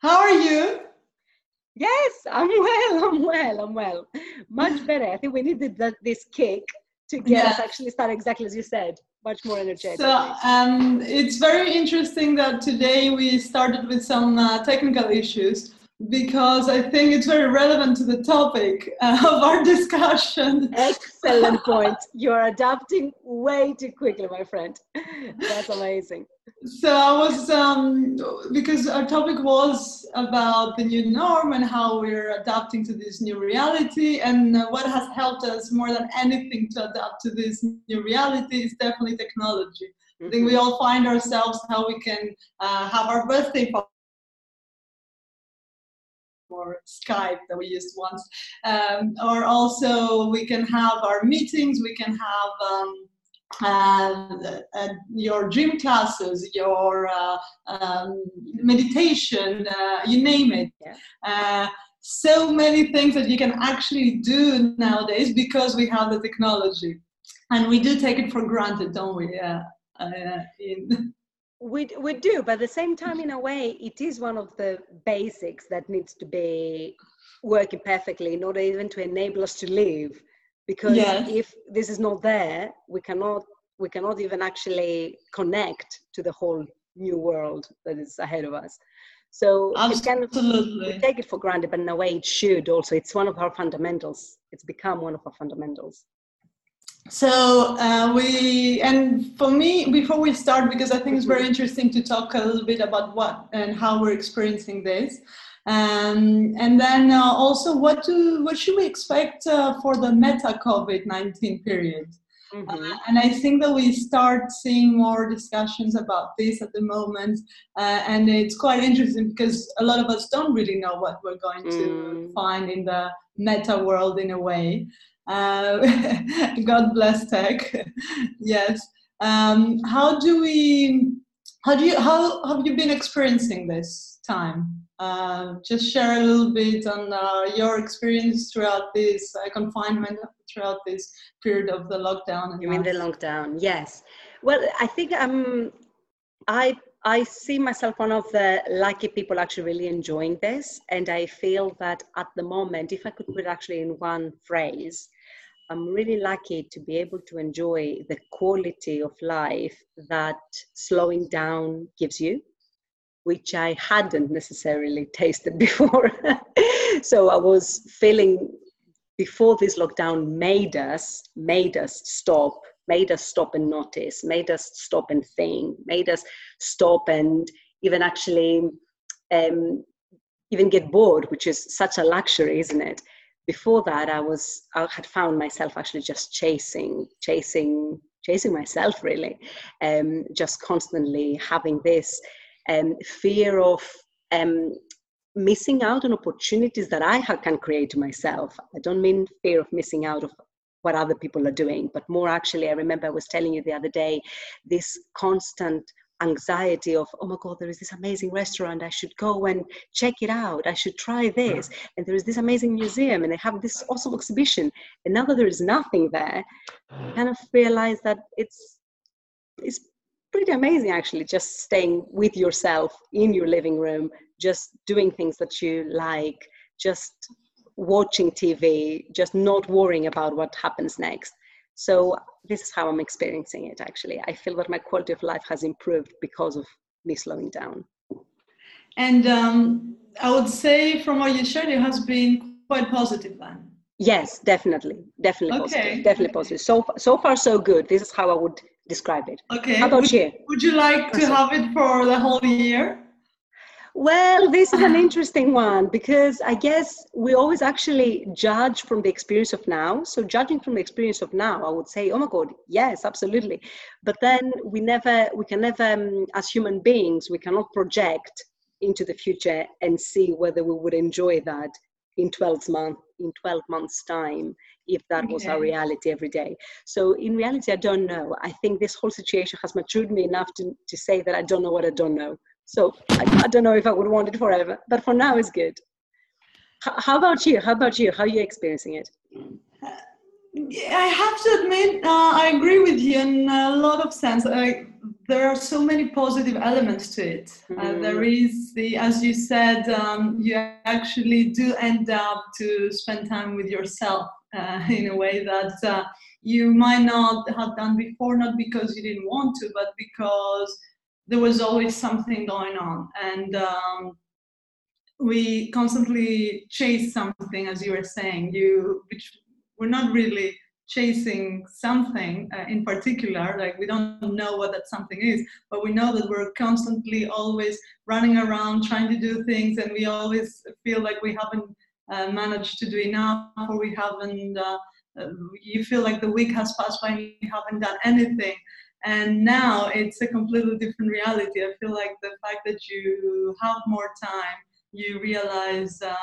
How are you? Yes, I'm well. I'm well. I'm well. Much better. I think we needed that, this kick to get us actually start exactly as you said, much more energetic. So um, it's very interesting that today we started with some uh, technical issues because I think it's very relevant to the topic uh, of our discussion. Excellent point. You're adapting way too quickly, my friend. That's amazing. So I was, um, because our topic was about the new norm and how we're adapting to this new reality, and uh, what has helped us more than anything to adapt to this new reality is definitely technology. I think we mm-hmm. all find ourselves how we can uh, have our birthday or Skype that we used once. Um, or also we can have our meetings, we can have um, uh, uh, your gym classes, your uh, um, meditation, uh, you name it. Yeah. Uh, so many things that you can actually do nowadays because we have the technology. And we do take it for granted, don't we? Uh, in we, we do, but at the same time, in a way, it is one of the basics that needs to be working perfectly in order even to enable us to live. Because yes. if this is not there, we cannot we cannot even actually connect to the whole new world that is ahead of us. So Absolutely. Kind of, we take it for granted, but in a way, it should also. It's one of our fundamentals. It's become one of our fundamentals so uh, we and for me before we start because i think it's very interesting to talk a little bit about what and how we're experiencing this um, and then uh, also what do what should we expect uh, for the meta covid-19 period mm-hmm. Uh, and i think that we start seeing more discussions about this at the moment uh, and it's quite interesting because a lot of us don't really know what we're going to mm. find in the meta world in a way uh, God bless tech. yes. Um, how do we? How do you? How have you been experiencing this time? Uh, just share a little bit on uh, your experience throughout this uh, confinement, throughout this period of the lockdown. You mean the lockdown? Yes. Well, I think um, I I see myself one of the lucky people actually really enjoying this, and I feel that at the moment, if I could put it actually in one phrase, I'm really lucky to be able to enjoy the quality of life that slowing down gives you, which I hadn't necessarily tasted before. so I was feeling before this lockdown made us made us stop made us stop and notice made us stop and think made us stop and even actually um, even get bored which is such a luxury isn't it? Before that i was i had found myself actually just chasing chasing chasing myself really um, just constantly having this um, fear of um, missing out on opportunities that i can create myself. I don't mean fear of missing out of what other people are doing. But more actually i remember i was telling you the other day this constant anxiety of oh my god there is this amazing restaurant. I should go and check it out. I should try this. And there is this amazing museum and they have this awesome exhibition. And now that there is nothing there you kind of realize that it's it's pretty amazing actually just staying with yourself in your living room just doing things that you like just watching tv just not worrying about what happens next so this is how I'm experiencing it actually. I feel that my quality of life has improved because of me slowing down. And um, I would say from what you shared, it has been quite positive then. Yes, definitely, definitely okay. positive, definitely positive. So so far so good. This is how I would describe it. Okay. How about would, you? Would you like to have it for the whole year? Well, this is an interesting one because I guess we always actually judge from the experience of now. So, judging from the experience of now, I would say, oh my God, yes, absolutely. But then we never, we can never, um, as human beings, we cannot project into the future and see whether we would enjoy that in 12 months in 12 months time if that was our reality every day so in reality i don't know i think this whole situation has matured me enough to, to say that i don't know what i don't know so I, I, don't know if I would want it forever, but for now it's good. H- how about you? How about you? How are you experiencing it? I have to admit, uh, I agree with you in a lot of sense. I, there are so many positive elements to it. Mm. Uh, there mm. the, as you said, um, you actually do end up to spend time with yourself uh, in a way that uh, you might not have done before, not because you didn't want to, but because there was always something going on. And um, we constantly chase something, as you were saying, you, which we're not really chasing something uh, in particular. Like we don't know what that something is but we know that we're constantly always running around trying to do things and we always feel like we haven't uh, managed to do enough or we haven't uh, uh you feel like the week has passed by and you haven't done anything and now it's a completely different reality i feel like the fact that you have more time you realize uh,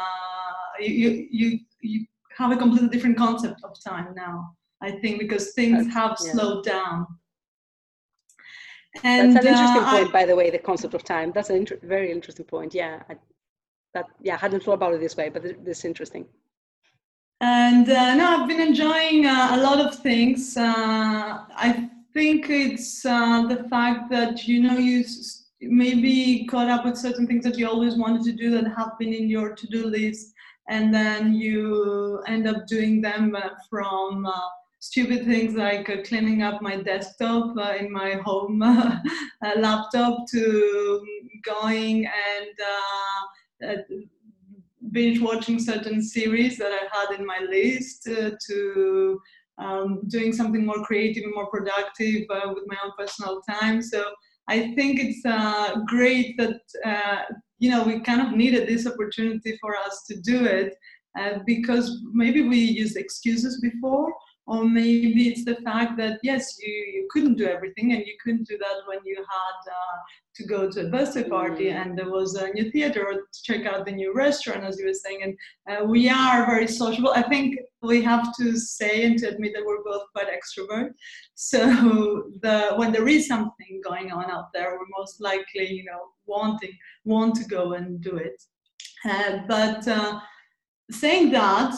you, you you have a completely different concept of time now. I think because things have yeah. slowed down. And That's an interesting uh, point, I, by the way. The concept of time. That's a inter- very interesting point. Yeah, I, that yeah, I hadn't thought about it this way, but this is interesting. And uh, no, I've been enjoying uh, a lot of things. Uh, I think it's uh, the fact that you know you maybe caught up with certain things that you always wanted to do that have been in your to-do list and then you end up doing them uh, from uh, stupid things like uh, cleaning up my desktop uh, in my home uh, laptop to going and uh, binge watching certain series that I had in my list to um, doing something more creative and more productive with my own personal time. So I think it's great that you know, we kind of needed this opportunity for us to do it uh, because maybe we used excuses before, or maybe it's the fact that yes, you, you couldn't do everything and you couldn't do that when you had uh, to go to a birthday party mm. and there was a new theater or to check out the new restaurant, as you were saying. And uh, we are very sociable. I think we have to say and to admit that we're both quite extrovert. So the when there is something going on out there, we're most likely, you know, wanting want to go and do it. Uh, but uh, saying that,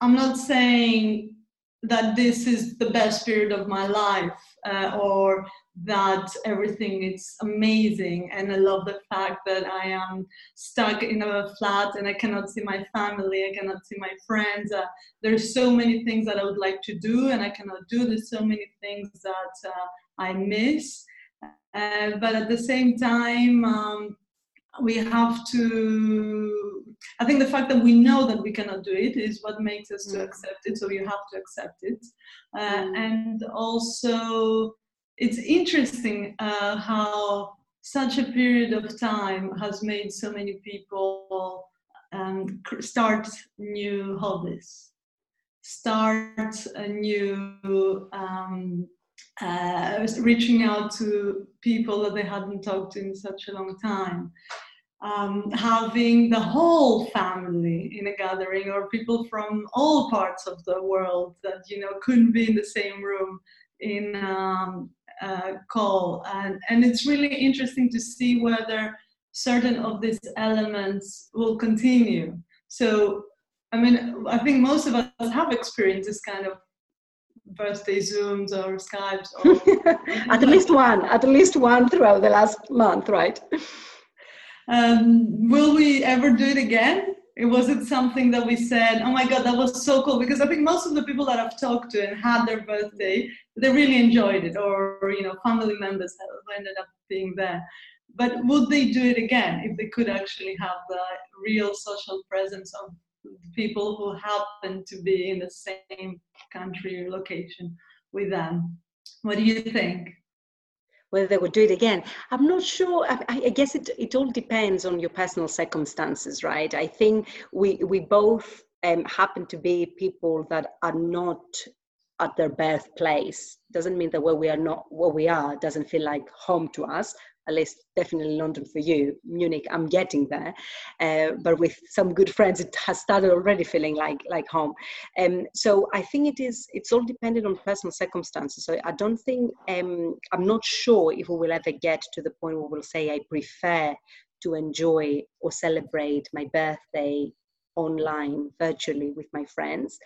I'm not saying that this is the best period of my life uh, or that everything is amazing. And i love the fact that i am stuck in a flat and i cannot see my family i cannot see my friends. Uh, there's so many things that i would like to do and i cannot do. There's so many things that uh, i miss. Uh, but at the same time um, we have to i think the fact that we know that we cannot do it is what makes us to mm. accept it so you have to accept it uh, mm. and also it's interesting uh, how such a period of time has made so many people um, start new hobbies start a new um, uh, reaching out to people that they hadn't talked to in such a long time. Um, having the whole family in a gathering or people from all parts of the world that you know couldn't be in the same room in um, a call and, and it's really interesting to see whether certain of these elements will continue so i mean i think most of us have experienced this kind of birthday Zooms or Skypes? Or at least one, at least one throughout the last month, right? Um, will we ever do it again? It Was it something that we said, oh my God, that was so cool? Because I think most of the people that I've talked to and had their birthday, they really enjoyed it, or, you know, family members ended up being there. But would they do it again if they could actually have the real social presence of people who happen to be in the same country or location with them. What do you think? Whether they would do it again, I'm not sure. I, I, guess it, it all depends on your personal circumstances, right? I think we we both um, happen to be people that are not at their birthplace. Doesn't mean that where we are not where we are doesn't feel like home to us at least definitely London for you. Munich, I'm getting there, uh, but with some good friends, it has started already feeling like like home. Um, so I think it is. It's all dependent on personal circumstances. So I don't think um, I'm not sure if we will ever get to the point where we'll say I prefer to enjoy or celebrate my birthday online virtually with my friends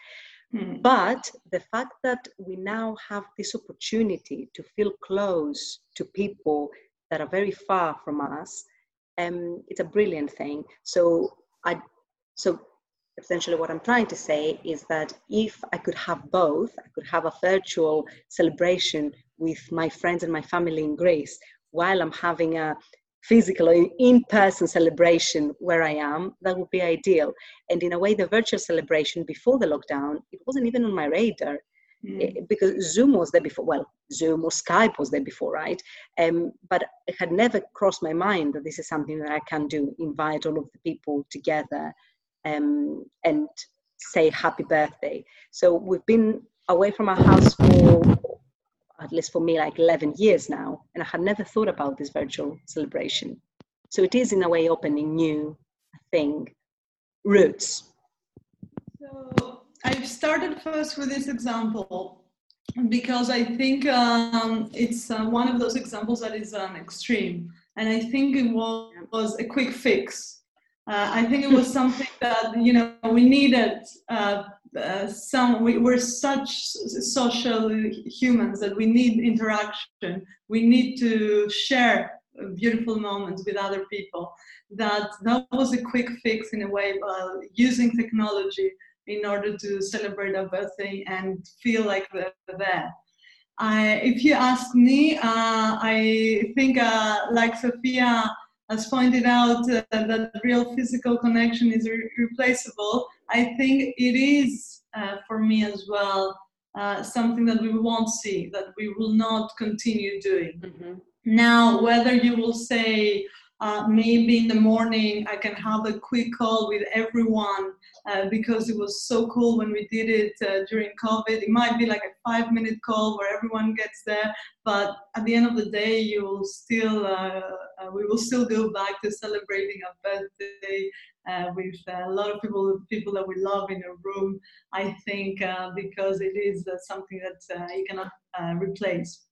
Mm. But the fact that we now have this opportunity to feel close to people that are very far from us, um, it's a brilliant thing. So I, so essentially what I'm trying to say is that if I could have both, I could have a virtual celebration with my friends and my family in Greece while I'm having a physical in-person celebration where I am, that would be ideal. And in a way, the virtual celebration before the lockdown, it wasn't even on my radar. Mm. Because Zoom was there before. Well, Zoom or Skype was there before, right? Um, but it had never crossed my mind that this is something that I can do. Invite all of the people together um, and say happy birthday. So we've been away from our house for at least for me, like 11 years now, and I had never thought about this virtual celebration. So it is, in a way, opening new thing, roots. So I've started first with this example because I think um, it's uh, one of those examples that is an extreme, and I think it was, was a quick fix. Uh, I think it was something that you know we needed uh, uh, some we, we're such social humans that we need interaction. We need to share beautiful moments with other people. That that was a quick fix in a way uh, using technology in order to celebrate a birthday and feel like they're there I, if you ask me uh, i think uh, like sophia has pointed out uh, that real physical connection is irreplaceable, I think it is uh, for me as well uh, something that we won't see, that we will not continue doing. Mm-hmm. Now, whether you will say, uh, maybe in the morning I can have a quick call with everyone uh, because it was so cool when we did it uh, during COVID. It might be like a five minute call where everyone gets there, but at the end of the day, you will still uh, uh, we will still go back to celebrating a birthday. Uh, with a lot of people, people that we love in a room, I think, because it is something that you cannot replace.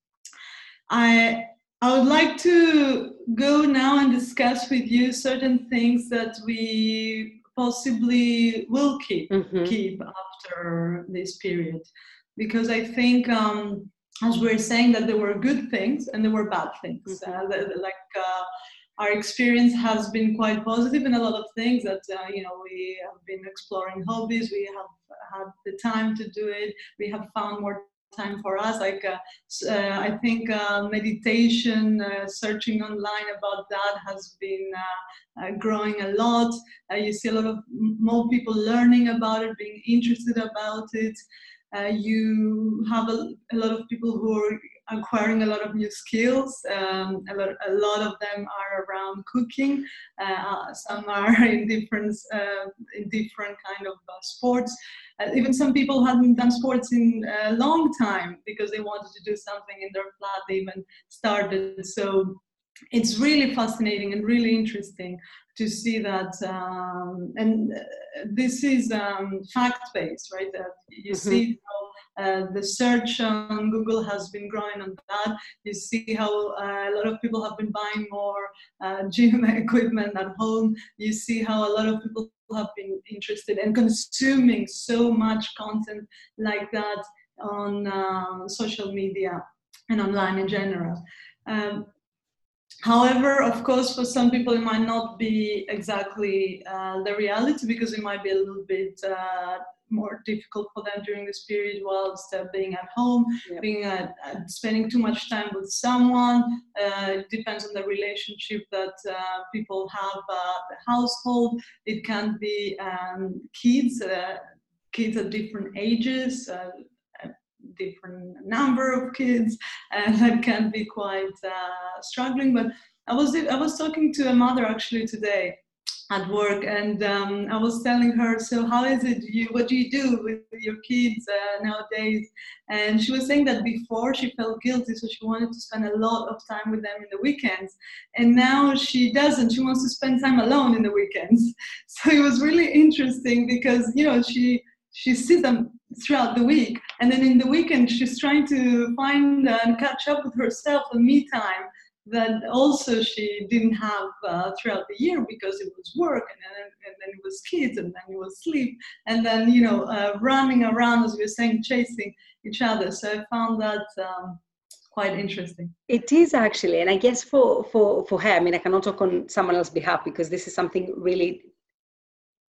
I I would like to go now and discuss with you certain things that we possibly will keep mm-hmm. keep after this period, because I think, um, as we are saying, that there were good things and there were bad things. Mm-hmm. Uh, like uh, our experience has been quite positive in a lot of things. That uh, you know we have been exploring hobbies, we have had the time to do it, we have found more time for us. Like uh, uh, I think uh, meditation, uh, searching online about that has been uh, uh, growing a lot. you see a lot of more people learning about it, being interested about it. you have a, a, lot of people who are acquiring a lot of new skills. Um, a, lot, a lot of them are around cooking. some are in different in different kind of sports. Uh, even some people hadn't done sports in a long time because they wanted to do something in their flat. They even started. So it's really fascinating and really interesting to see that. Um, and uh, this is um, fact based, right? That you mm-hmm. see how uh, the search on Google has been growing on that. You see how uh, a lot of people have been buying more uh, gym equipment at home. You see how a lot of people have been interested in consuming so much content like that on uh, social media and online in general. Um, however, of course, for some people, it might not be exactly uh, the reality because it might be a little bit uh, more difficult for them during this period whilst uh, being at home, yep. being uh, uh, spending too much time with someone. Uh, it depends on the relationship that uh, people have uh, the household. It can be um, kids, kids at different ages. different number of kids and that can be quite struggling but i was i was talking to a mother actually today at work and um, i was telling her so how is it? You what do you do with your kids uh, nowadays? And she was saying that before she felt guilty so she wanted to spend a lot of time with them in the weekends. And now she doesn't. She wants to spend time alone in the weekends. So it was really interesting because you know she she sees them throughout the week. And then in the weekend she's trying to find and catch up with herself and me time that also she didn't have uh, throughout the year because it was work and then, and then it was kids and then it was sleep and then you know uh, running around as we were saying chasing each other. So i found that um, quite interesting. It is actually and i guess for for for her i mean i cannot talk on someone else's behalf because this is something really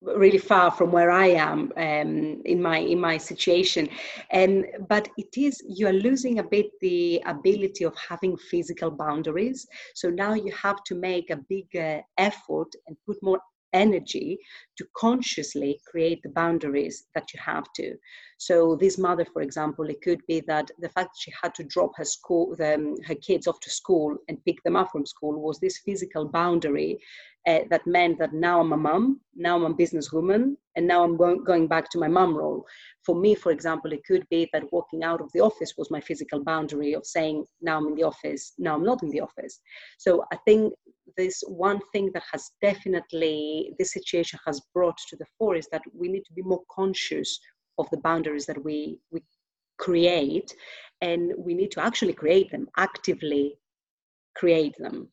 really far from where I am um, in my in my situation, and but it is you are losing a bit the ability of having physical boundaries. So now you have to make a big uh, effort and put more energy to consciously create the boundaries that you have to. So this mother, for example, it could be that the fact that she had to drop her school, the, her kids off to school and pick them up from school was this physical boundary uh, that meant that now I'm a mom, now I'm a businesswoman, and now I'm going, going back to my mom role. For me, for example, it could be that walking out of the office was my physical boundary of saying, now I'm in the office, now I'm not in the office. So I think this one thing that has definitely, this situation has brought to the fore is that we need to be more conscious of the boundaries that we, we create, and we need to actually create them, actively create them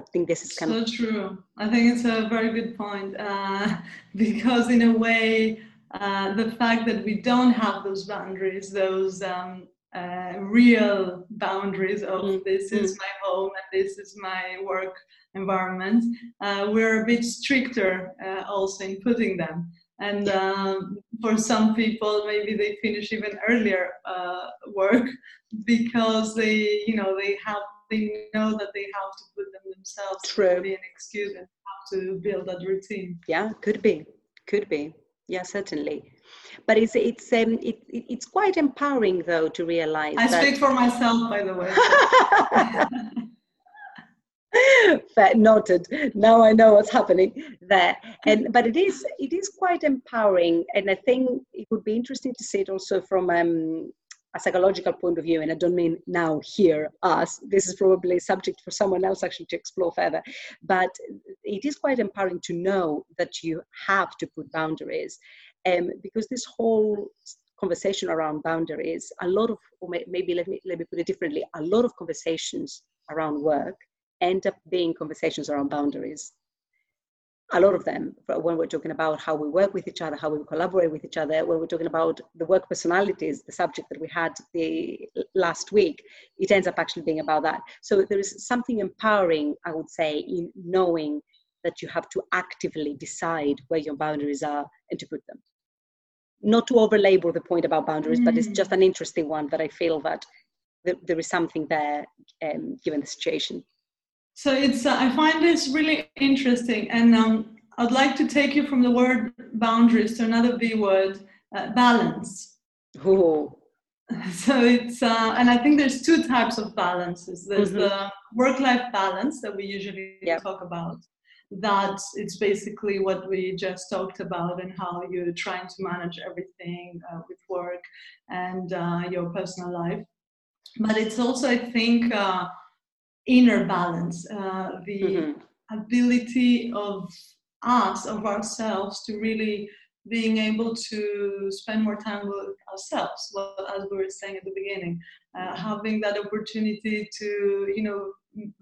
I think this is kind so of true. I think it's a very good point uh, because, in a way, uh, the fact that we don't have those boundaries, those um, uh, real boundaries of mm-hmm. this is my home and this is my work environment, uh, we're a bit stricter uh, also in putting them. And um, for some people, maybe they finish even earlier uh, work because they, you know, they have they know that they have to put them themselves True. be an excuse and have to build that routine. Yeah, could be, could be. Yeah, certainly. But it's it's um it, it's quite empowering though to realize. I that... speak for myself, by the way. Fair, noted. Now I know what's happening there. And but it is it is quite empowering, and I think it would be interesting to see it also from um, a psychological point of view, and I don't mean now, here, us, this is probably a subject for someone else actually to explore further, but it is quite empowering to know that you have to put boundaries. Um, because this whole conversation around boundaries, a lot of, or maybe let me, let me put it differently, a lot of conversations around work end up being conversations around boundaries a lot of them when we're talking about how we work with each other, how we collaborate with each other, when we're talking about the work personalities, the subject that we had the last week, it ends up actually being about that. So there is something empowering, I would say, in knowing that you have to actively decide where your boundaries are and to put them. Not to overlabor the point about boundaries, mm. but it's just mm. an interesting one that I feel that there, there is something there um, given the situation. So it's uh, I find this really interesting, and um, I'd like to take you from the word boundaries to another B word, uh, balance. Oh. So it's uh, and I think there's two types of balances. There's mm-hmm. the work-life balance that we usually yep. talk about. That it's basically what we just talked about and how you're trying to manage everything uh, with work and uh, your personal life. But it's also I think uh, inner balance, uh, the mm-hmm. ability of us, of ourselves, to really being able to spend more time with ourselves, well, as we were saying at the beginning, uh, having that opportunity to, you know,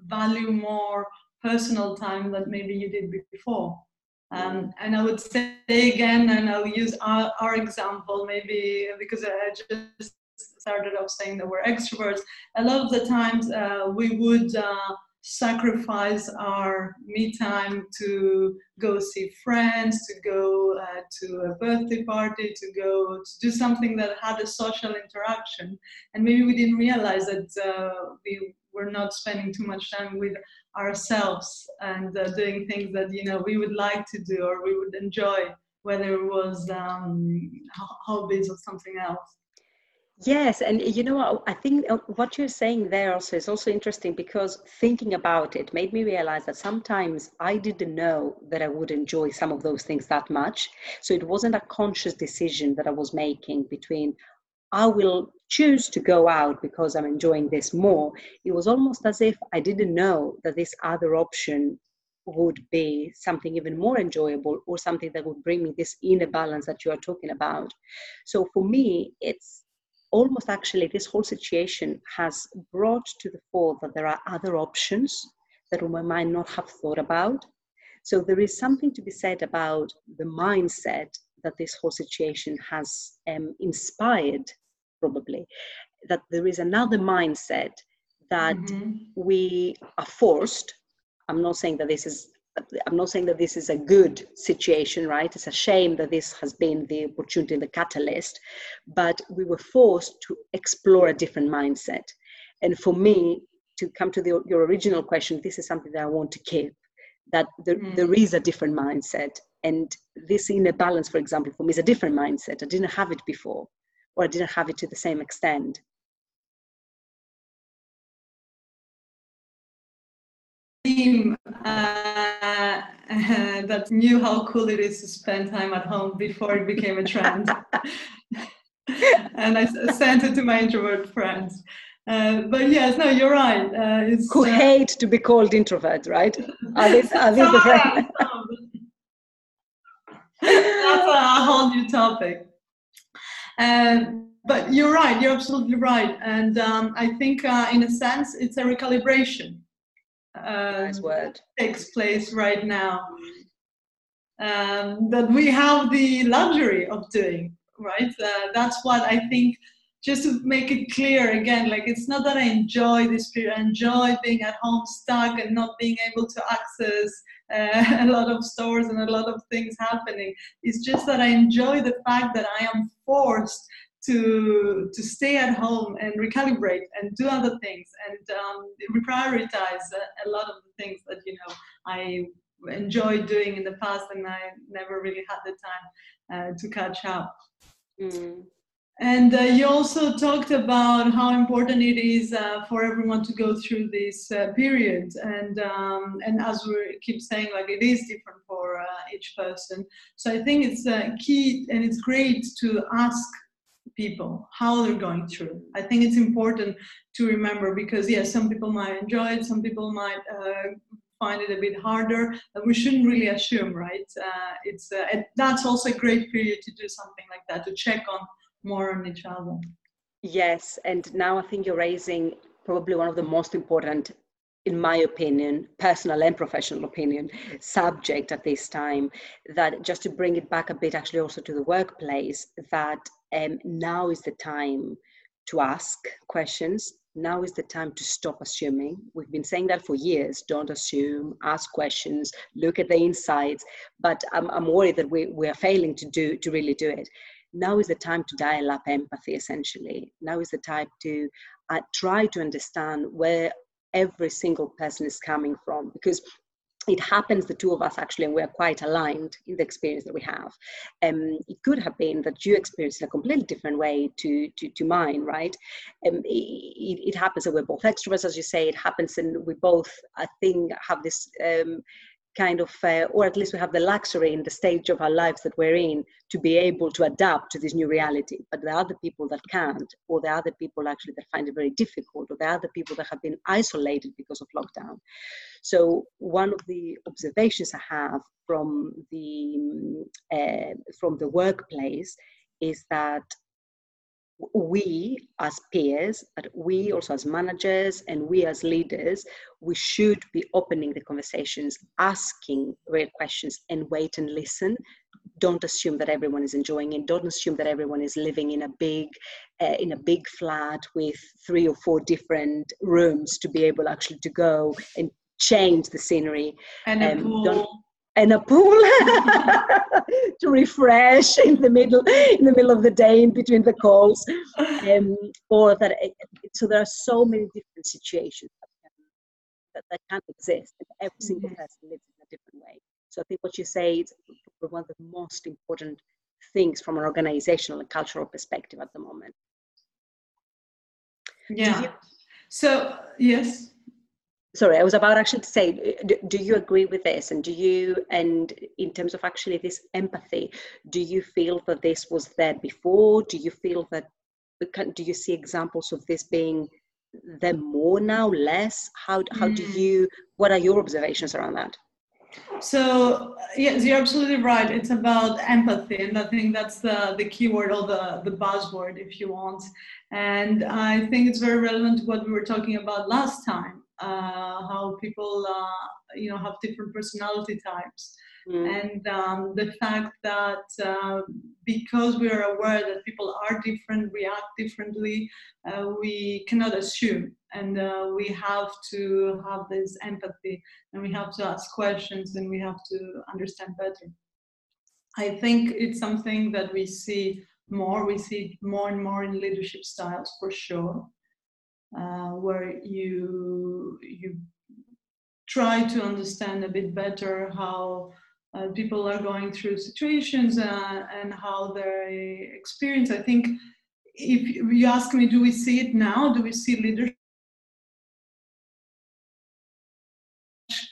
value more personal time that maybe you did before. Um, and I would say again, and I'll use our, our example, maybe because I just started off saying that we're extroverts, a lot of the times uh, we would uh, sacrifice our me time to go see friends, to go uh, to a birthday party, to go to do something that had a social interaction. And maybe we didn't realize that uh, we were not spending too much time with ourselves and uh, doing things that you know we would like to do or we would enjoy, whether it was um, hobbies or something else. Yes, and you know, I think uh, what you're saying there also is also interesting because thinking about it made me realize that sometimes I didn't know that I would enjoy some of those things that much. So it wasn't a conscious decision that I was making between I will choose to go out because I'm enjoying this more. It was almost as if I didn't know that this other option would be something even more enjoyable or something that would bring me this inner balance that you are talking about. So for me, it's almost actually this whole situation has brought to the fore that there are other options that we might not have thought about. So there is something to be said about the mindset that this whole situation has um, inspired, probably. That there is another mindset that mm-hmm. we are forced. I'm not saying that this is I'm not saying that this is a good situation, right? It's a shame that this has been the opportunity, the catalyst, but we were forced to explore a different mindset. And for me, to come to the, your original question, this is something that I want to keep. That there, mm. there is a different mindset, and this inner balance, for example, for me is a different mindset. I didn't have it before, or I didn't have it to the same extent. team uh, that knew how cool it is to spend time at home before it became a trend. and I sent it to my introvert friends. Uh, but yes, no, you're right. Uh, Who uh, hate to be called introvert, right? Are these, are these the friends? That's a whole new topic. Um, but you're right. You're absolutely right. And um, I think, uh, in a sense, it's a recalibration um, nice word. takes place right now um, that we have the luxury of doing, right? Uh, that's what I think. Just to make it clear again, like it's not that I enjoy this period, I enjoy being at home stuck and not being able to access uh, a lot of stores and a lot of things happening. It's just that I enjoy the fact that I am forced to to stay at home and recalibrate and do other things and um, reprioritize a, a, lot of the things that you know I enjoyed doing in the past and I never really had the time uh, to catch up. Mm. And uh, you also talked about how important it is uh, for everyone to go through this uh, period, and um, and as we keep saying, like it is different for uh, each person. So I think it's uh, key, and it's great to ask people how they're going through. I think it's important to remember because yes some people might enjoy it some people might uh, find it a bit harder we shouldn't really assume right? It's uh, that's also a great period to do something like that to check on more on each other yes and now i think you're raising probably one of the most important in my opinion, personal and professional opinion, subject at this time. That just to bring it back a bit, actually, also to the workplace, that um, now is the time to ask questions. Now is the time to stop assuming. We've been saying that for years. Don't assume, ask questions, look at the insights. But I'm, I'm worried that we, we are failing to do to really do it. Now is the time to dial up empathy, essentially. Now is the time to uh, try to understand where every single person is coming from because it happens the two of us actually and we're quite aligned in the experience that we have. Um, it could have been that you experienced a completely different way to to, to mine right? Um, it, it happens that we're both extroverts as you say. It happens and we both i think have this um, kind of, uh, or at least we have the luxury in the stage of our lives that we're in to be able to adapt to this new reality. But there are other people that can't, or there are other people actually that find it very difficult, or there are other people that have been isolated because of lockdown. So one of the observations I have from the uh, from the workplace is that we as peers, but we also as managers and we as leaders, we should be opening the conversations, asking real questions, and wait and listen. Don't assume that everyone is enjoying it. Don't assume that everyone is living in a big, uh, in a big flat with three or four different rooms to be able actually to go and change the scenery. And um, and a pool to refresh in the middle in the middle of the day in between the calls. Um, or that so there are so many different situations that, can, that, can't exist and every single person lives in a different way. So i think what you say is one of the most important things from an organizational and cultural perspective at the moment. Yeah. you, so yes sorry i was about actually to say do, do, you agree with this? And do you and in terms of actually this empathy do you feel that this was there before? Do you feel that do you see examples of this being there more now less? How how do hmm. you what are your observations around that? So yes you're absolutely right. It's about empathy and i think that's the the key word or the the buzzword if you want. And i think it's very relevant to what we were talking about last time how people uh, you know have different personality types. Mm. and um, the fact that uh, because we are aware that people are different react differently uh, we cannot assume. And uh, we have to have this empathy and we have to ask questions and we have to understand better. I think it's something that we see more. We see more and more in leadership styles for sure uh, where you you try to understand a bit better how uh, people are going through situations uh, and how they experience. I think if you ask me, do we see it now? Do we see leadership?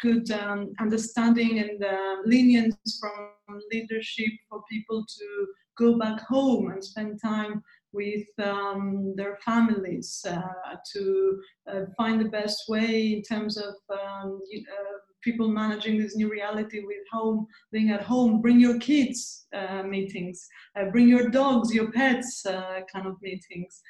good um, understanding and uh, lenience from leadership for people to go back home and spend time with um, their families uh, to uh, find the best way in terms of um, uh, people managing this new reality with home being at home bring your kids uh, meetings uh, bring your dogs your pets uh, kind of meetings.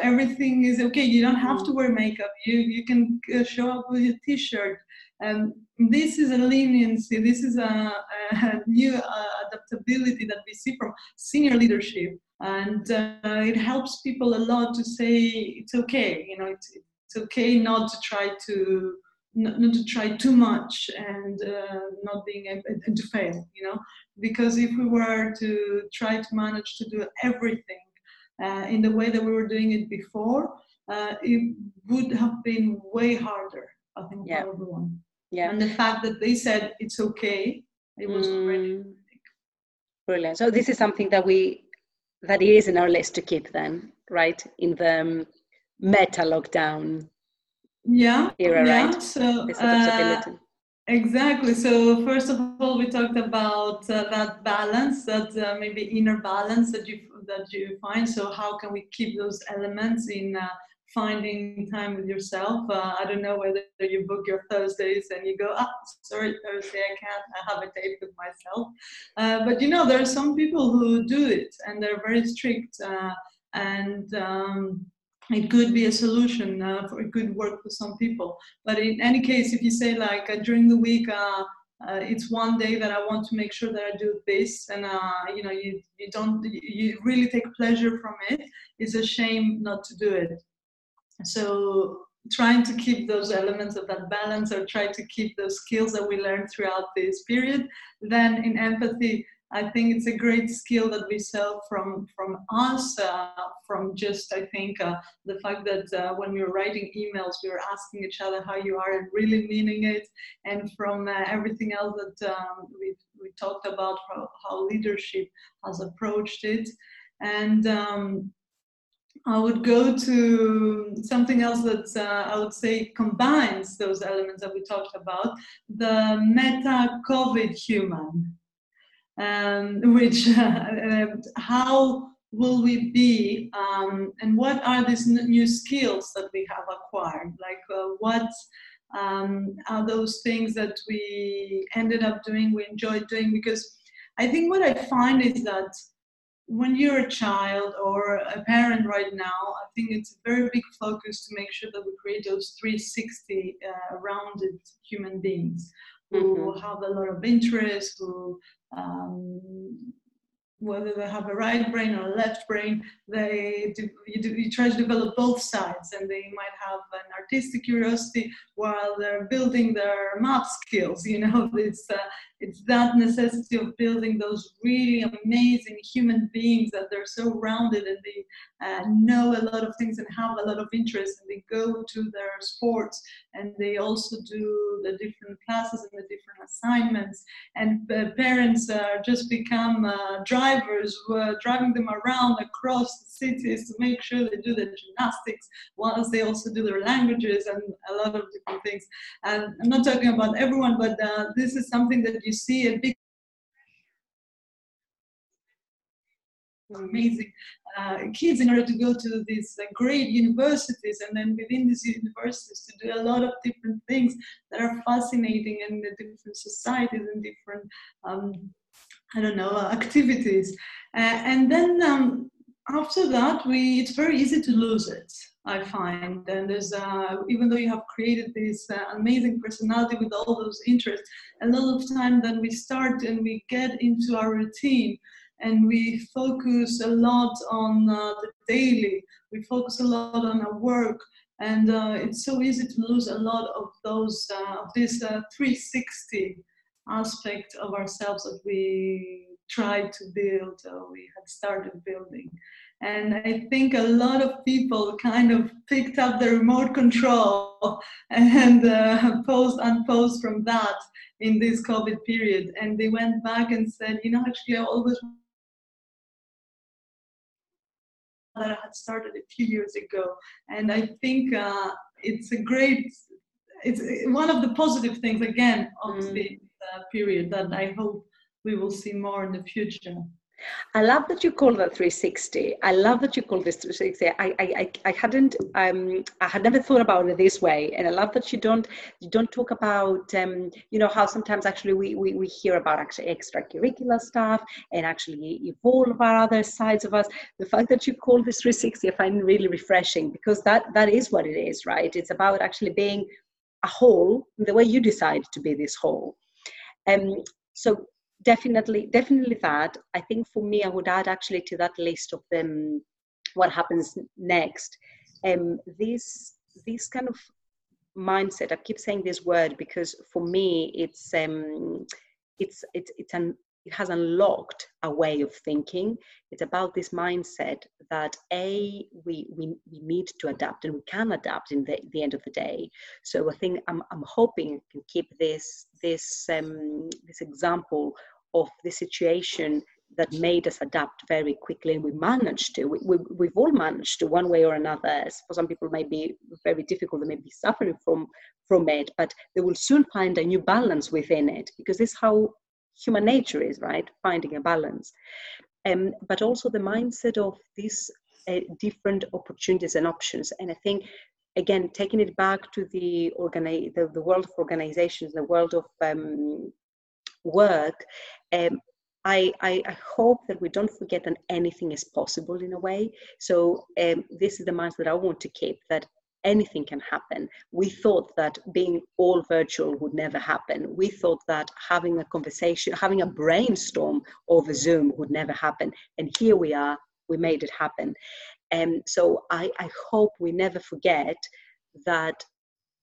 Everything is okay you don't have to wear makeup you you can show up with a t-shirt. And this is a leniency this is a, a new adaptability that we see from senior leadership and uh, it helps people a lot to say it's okay you know it's, it's okay not to try to not, not to try too much and uh, not being able and to fail you know? Because if we were to try to manage to do everything uh, in the way that we were doing it before uh, it would have been way harder i think yeah. for everyone. Yeah. And the fact that they said it's okay it was mm. already brilliant. So this is something that we that is in our list to keep then, right? In the um, meta lockdown yeah, era, yeah. right? So, uh, exactly. So, first of all, we talked about uh, that balance, that uh, maybe inner balance that you that you find. So, how can we keep those elements in uh, finding time with yourself. Uh, I don't know whether you book your Thursdays and you go, ah, sorry, Thursday, I can't, I have a date with myself. Uh, but you know, there are some people who do it and they're very strict. Uh, and um, it could be a solution uh, for it could work for some people. But in any case, if you say like uh, during the week, uh, uh, it's one day that I want to make sure that I do this, and uh, you know, you you don't you really take pleasure from it. It's a shame not to do it. So trying to keep those elements of that balance or try to keep those skills that we learned throughout this period. Then in empathy, I think it's a great skill that we sell from from us, uh, from just I think uh, the fact that uh, when we were writing emails, we were asking each other how you are and really meaning it, and from uh, everything else that um, we we talked about how, how, leadership has approached it, and um, I would go to something else that uh, I would say combines those elements that we talked about the meta COVID human, um, which uh, how will we be um, and what are these new skills that we have acquired? Like, uh, what um, are those things that we ended up doing, we enjoyed doing? Because I think what I find is that when you're a child or a parent right now, I think it's a very big focus to make sure that we create those 360 uh, rounded human beings who mm-hmm. have a lot of interest, who um, whether they have a right brain or a left brain, they do, you, do, you try to develop both sides, and they might have an artistic curiosity while they're building their math skills. You know, it's uh, it's that necessity of building those really amazing human beings that they're so rounded and they uh, know a lot of things and have a lot of interest, and they go to their sports and they also do the different classes and the different assignments. And uh, parents uh, just become uh, drivers, driving them around across the cities to make sure they do the gymnastics whilst they also do their languages and a lot of different things. And I'm not talking about everyone, but uh, this is something that you see a big amazing. Uh, kids in order to go to these uh, great universities and then within these universities to do a lot of different things that are fascinating in the different societies and different um, i don't know uh, activities. Uh, and then um, after that, we it's very easy to lose it. I find, and there's uh, even though you have created this uh, amazing personality with all those interests, a lot of time then we start and we get into our routine and we focus a lot on uh, the daily. We focus a lot on our work, and uh, it's so easy to lose a lot of those uh, of this uh, 360 aspect of ourselves that we tried to build or we had started building. And I think a lot of people kind of picked up the remote control and uh, post and post from that in this COVID period. And they went back and said, you know, actually, I always that I had started a few years ago. And I think uh, it's a great, it's one of the positive things again of mm. the uh, period that I hope we will see more in the future. I love that you call that 360. I love that you call this 360. I, I, I hadn't, um, I had never thought about it this way, and I love that you don't, you don't talk about, um, you know, how sometimes actually we, we, we hear about actually extracurricular stuff and actually evolve our other sides of us. The fact that you call this 360, I find really refreshing because that that is what it is, right? It's about actually being a whole the way you decide to be this whole. Um, so definitely definitely that i think for me i would add actually to that list of them what happens next um this this kind of mindset i keep saying this word because for me it's um it's it's it's an it has unlocked a way of thinking. It's about this mindset that a we we, we need to adapt and we can adapt in the, the end of the day. So I think I'm I'm hoping I can keep this this um, this example of the situation that made us adapt very quickly and we managed to we, we, we've all managed to one way or another for some people may be very difficult they may be suffering from from it but they will soon find a new balance within it because this is how human nature is, right? Finding a balance. Um, but also the mindset of these uh, different opportunities and options. And I think, again, taking it back to the, organi- the, the world of organizations, the world of um, work, um, I, I, I, hope that we don't forget that anything is possible in a way. So um, this is the mindset I want to keep that anything can happen. We thought that being all virtual would never happen. We thought that having a conversation, having a brainstorm over Zoom would never happen. And here we are, we made it happen. And so I, I hope we never forget that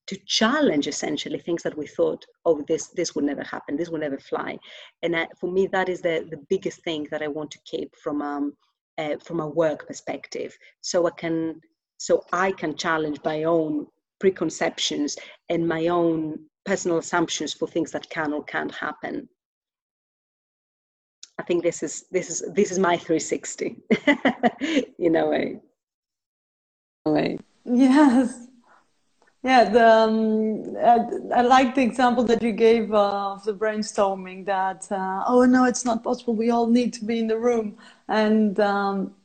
to challenge essentially things that we thought, oh, this this would never happen, this will never fly. And uh, for me, that is the, the biggest thing that I want to keep from um, uh, from a work perspective. So I can so I can challenge my own preconceptions and my own personal assumptions for things that can or can't happen. I think this is this is this is my 360 in a way. In a way. Yes. Yeah, the, um, I, I, like the example that you gave uh, of the brainstorming. That uh, oh no, it's not possible. We all need to be in the room, and um,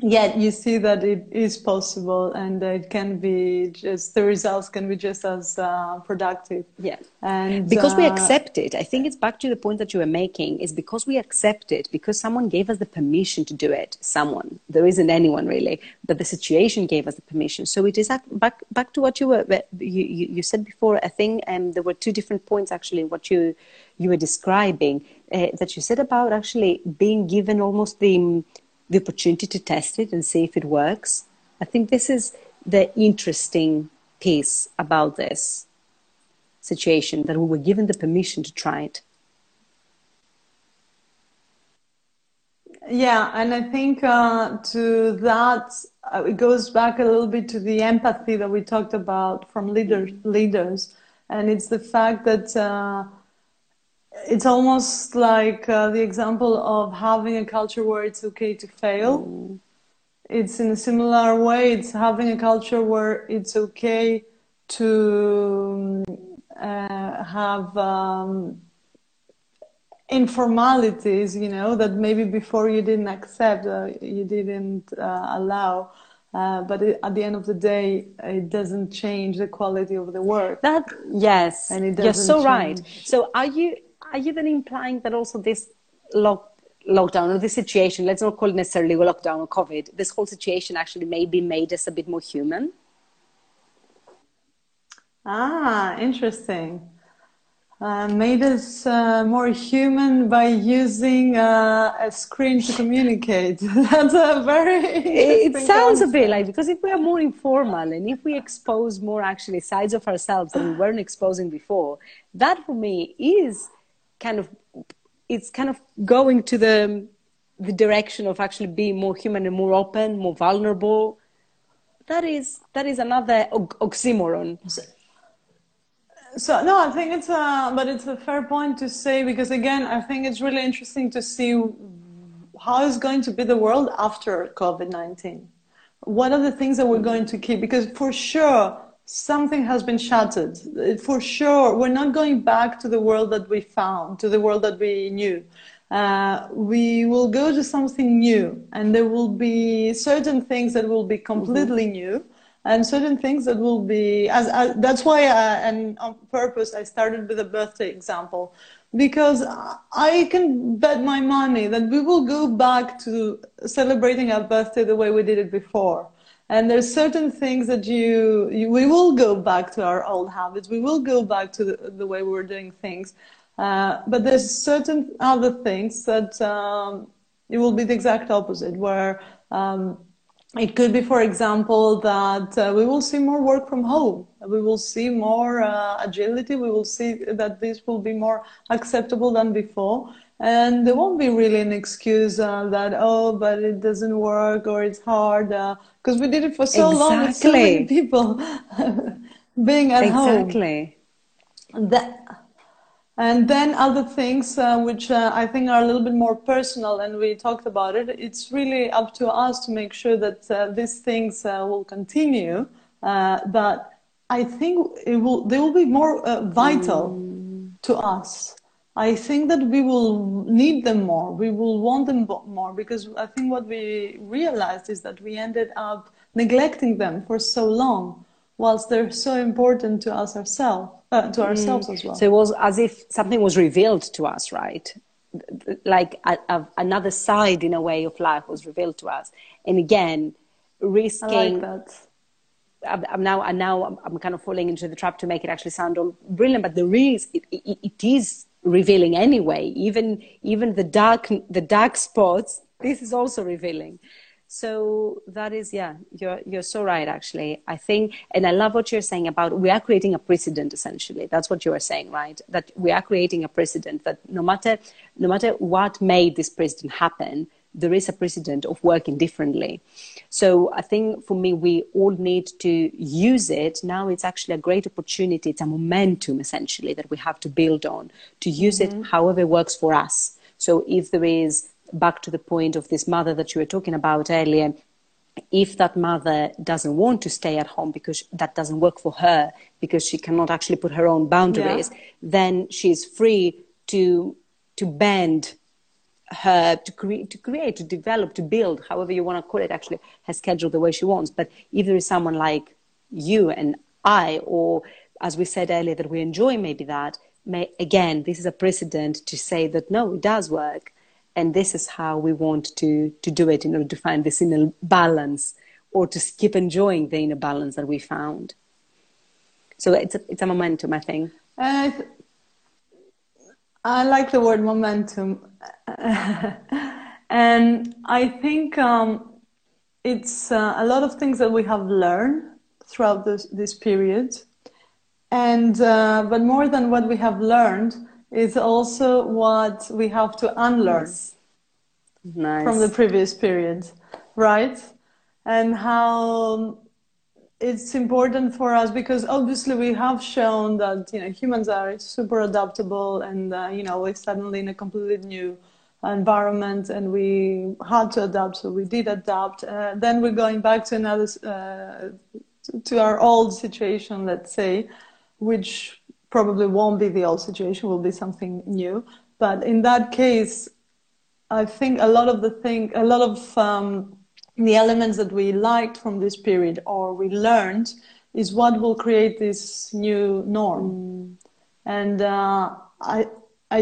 yet you see that it is possible and it can be just the results can be just as uh, productive. Yeah. And because uh, we accept it. I think it's back to the point that you were making is because we accept it because someone gave us the permission to do it someone. There isn't anyone really but the situation gave us the permission. So it is back back to what you were you, you, you said before i think um, there were two different points actually what you you were describing uh, that you said about actually being given almost the the opportunity to test it and see if it works. I think this is the interesting piece about this situation that we were given the permission to try it. Yeah, and I think uh, to that uh, it goes back a little bit to the empathy that we talked about from leaders. Leaders, and it's the fact that uh, it's almost like uh, the example of having a culture where it's okay to fail. Mm. It's in a similar way. It's having a culture where it's okay to uh, have um, informalities, you know, that maybe before you didn't accept, uh, you didn't uh, allow. Uh, but it, at the end of the day, it doesn't change the quality of the work. That yes, and it you're so change. right. So, are you are you then implying that also this lock, lockdown or this situation, let's not call it necessarily a lockdown or COVID, this whole situation actually maybe made us a bit more human? Ah, interesting. Uh, made us uh, more human by using uh, a screen to communicate. That's a very. It sounds concept. a bit like because if we are more informal and if we expose more actually sides of ourselves that we weren't exposing before, that for me is kind of it's kind of going to the the direction of actually being more human and more open, more vulnerable. That is that is another oxymoron. So no, I think it's a, but it's a fair point to say because again, I think it's really interesting to see how is going to be the world after COVID nineteen. What are the things that we're going to keep? Because for sure, something has been shattered. For sure, we're not going back to the world that we found, to the world that we knew. Uh, we will go to something new, and there will be certain things that will be completely mm-hmm. new and certain things that will be as, as that's why I, and on purpose I started with a birthday example because I can bet my money that we will go back to celebrating our birthday the way we did it before. And there's certain things that you, you we will go back to our old habits. We will go back to the, the way we were doing things. Uh, but there's certain other things that um, it will be the exact opposite, where um, it could be, for example, that uh, we will see more work from home. We will see more uh, agility. We will see that this will be more acceptable than before. And there won't be really an excuse uh, that, oh, but it doesn't work or it's hard. Because uh, we did it for so exactly. long with so many people being at exactly. home. Exactly. That, and then other things uh, which uh, I think are a little bit more personal, and we talked about it. It's really up to us to make sure that uh, these things uh, will continue. Uh, but I think it will. They will be more uh, vital mm. to us. I think that we will need them more. We will want them more because I think what we realized is that we ended up neglecting them for so long whilst they're so important to us ourselves, uh, to ourselves mm. as well. So it was as if something was revealed to us, right? Like a, a, another side, in a way, of life was revealed to us. And again, risking. I like that. I'm now, and now I'm kind of falling into the trap to make it actually sound all brilliant, but there is, it, it, it is revealing anyway. Even, even the dark, the dark spots, this is also revealing. So that is yeah you're you're so right actually. I think and i love what you're saying about we are creating a precedent essentially. That's what you are saying right? That we are creating a precedent that no matter no matter what made this precedent happen there is a precedent of working differently so i think for me we all need to use it now it's actually a great opportunity it's a momentum essentially that we have to build on to use mm-hmm. it however works for us so if there is back to the point of this mother that you were talking about earlier, if that mother doesn't want to stay at home because that doesn't work for her, because she cannot actually put her own boundaries, yeah. then she's free to to bend her to create to create to develop to build however you want to call it actually her schedule the way she wants. But if there is someone like you and i or as we said earlier that we enjoy maybe that may, again this is a precedent to say that no it does work. And this is how we want to to do it in order to find this inner balance or to keep enjoying the inner balance that we found. So it's a, it's a momentum i think. Uh, i like the word momentum and i think um, it's uh, a lot of things that we have learned throughout this, this period and uh, but more than what we have learned is also what we have to unlearn nice. from the previous period, right? And how it's important for us because obviously we have shown that you know humans are super adaptable and uh, you know we're suddenly in a completely new environment and we had to adapt so we did adapt uh, then we're going back to another uh, to our old situation let's say which probably won't be the old situation, will be something new. But in that case, I think a lot of the thing, a lot of um, the elements that we liked from this period or we learned is what will create this new norm. Mm. And uh, I, I,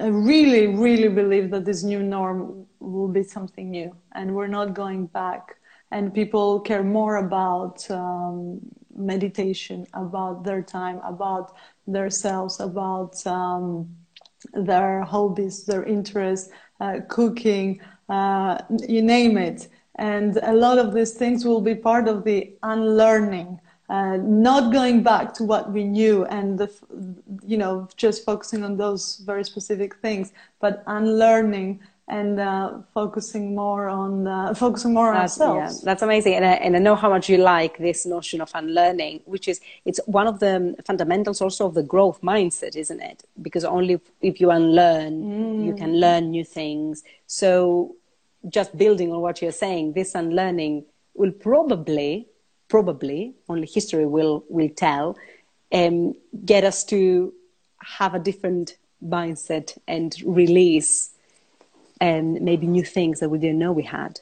I really, really believe that this new norm will be something new and we're not going back. And people care more about um, meditation, about their time, about themselves, about um, their hobbies, their interests, uh, cooking, uh, you name it. And a lot of these things will be part of the unlearning, uh, not going back to what we knew and the, you know just focusing on those very specific things, but unlearning and uh, focusing more on uh, focusing more on that's, ourselves. Yeah, that's amazing, and I, and I know how much you like this notion of unlearning, which is it's one of the fundamentals also of the growth mindset, isn't it? Because only if, if you unlearn, mm. you can learn new things. So, just building on what you're saying, this unlearning will probably, probably, only history will will tell, um, get us to have a different mindset and release and maybe new things that we didn't know we had.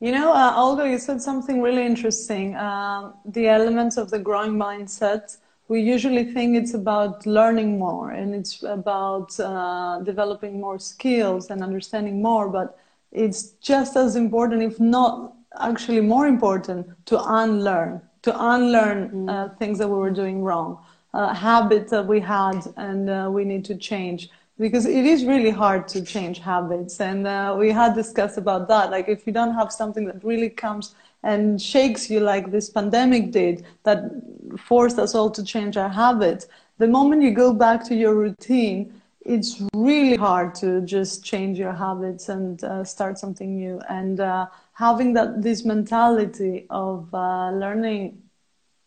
You know, uh, Olga, you said something really interesting. Uh, the elements of the growing mindset. We usually think it's about learning more and it's about uh, developing more skills and understanding more, but it's just as important, if not actually more important, to unlearn, to unlearn mm. things that we were doing wrong, uh, habits that we had and uh, we need to change because it is really hard to change habits and uh, we had discussed about that like if you don't have something that really comes and shakes you like this pandemic did that forced us all to change our habits. The moment you go back to your routine it's really hard to just change your habits and uh, start something new. And uh, having that this mentality of uh, learning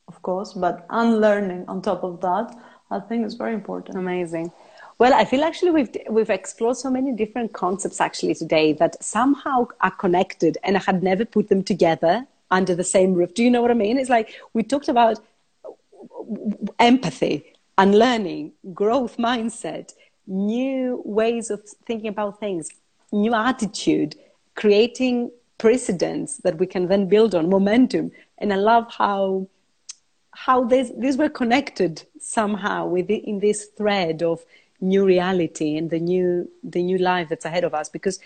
of course but unlearning on top of that i think is very important. Amazing well, I feel actually we've we've explored so many different concepts actually today that somehow are connected, and I had never put them together under the same roof. Do you know what I mean? It's like we talked about empathy, unlearning, growth mindset, new ways of thinking about things, new attitude, creating precedents that we can then build on, momentum. And I love how how these, these were connected somehow within this thread of new reality and the new the new life that's ahead of us because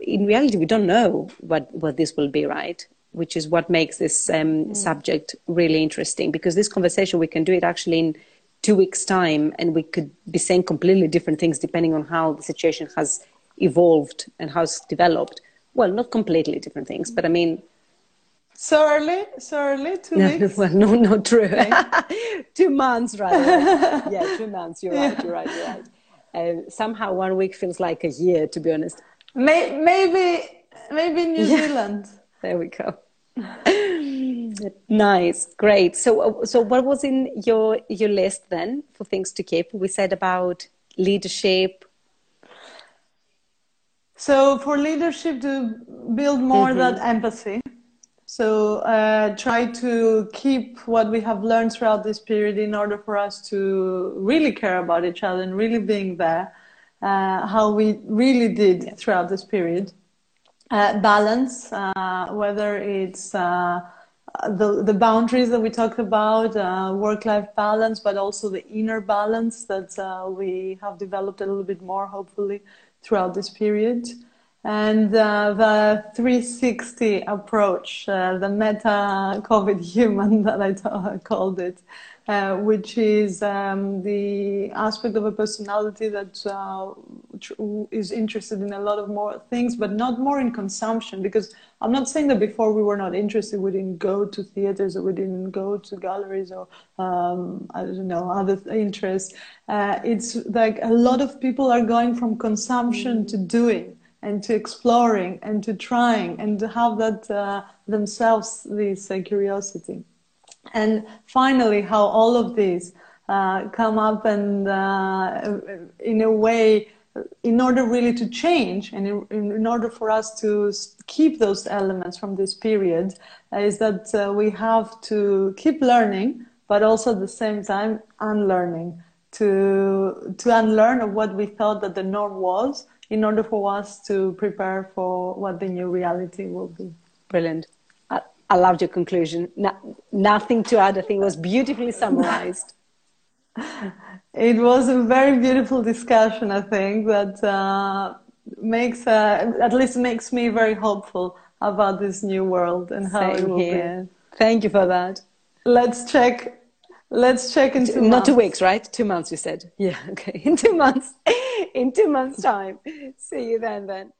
in reality we don't know what what this will be right which is what makes this um, mm. subject really interesting because this conversation we can do it actually in two weeks time and we could be saying completely different things depending on how the situation has evolved and how it's developed well not completely different things but i mean so early, so early, two no, weeks. Well, no, not true. two months, rather. yeah, two months. You're right. You're right. You're right. Uh, somehow one week feels like a year, to be honest. May- maybe, maybe New yeah. Zealand. There we go. nice, great. So, so what was in your your list then for things to keep? We said about leadership. So, for leadership to build more mm-hmm. that empathy so uh, try to keep what we have learned throughout this period in order for us to really care about each other and really being there, uh, how we really did throughout this period. Uh, balance, uh, whether it's uh, the, the boundaries that we talked about, uh, work-life balance, but also the inner balance that we have developed a little bit more, hopefully, throughout this period and uh, the 360 approach, uh, the meta COVID human that I t- called it, uh, which is um, the aspect of a personality that uh, is interested in a lot of more things, but not more in consumption. Because I'm not saying that before we were not interested, we didn't go to theaters or we didn't go to galleries or um, I don't know other interests. Uh, it's like a lot of people are going from consumption to doing and to exploring and to trying and to have that uh, themselves this uh, curiosity. And finally how all of these uh, come up and uh, in a way in order really to change and in, in, order for us to keep those elements from this period uh, is that uh, we have to keep learning but also at the same time unlearning to to unlearn what we thought that the norm was in order for us to prepare for what the new reality will be. Brilliant. I, I loved your conclusion. No, nothing to add. I think it was beautifully summarized. It was a very beautiful discussion, I think, that uh, makes, uh, at least makes me very hopeful about this new world and how Same it will here. be. Thank you for that. Let's check. Let's check in two Not months. two weeks, right? Two months, you said. Yeah, okay. In two months. In two months' time. See you then, then.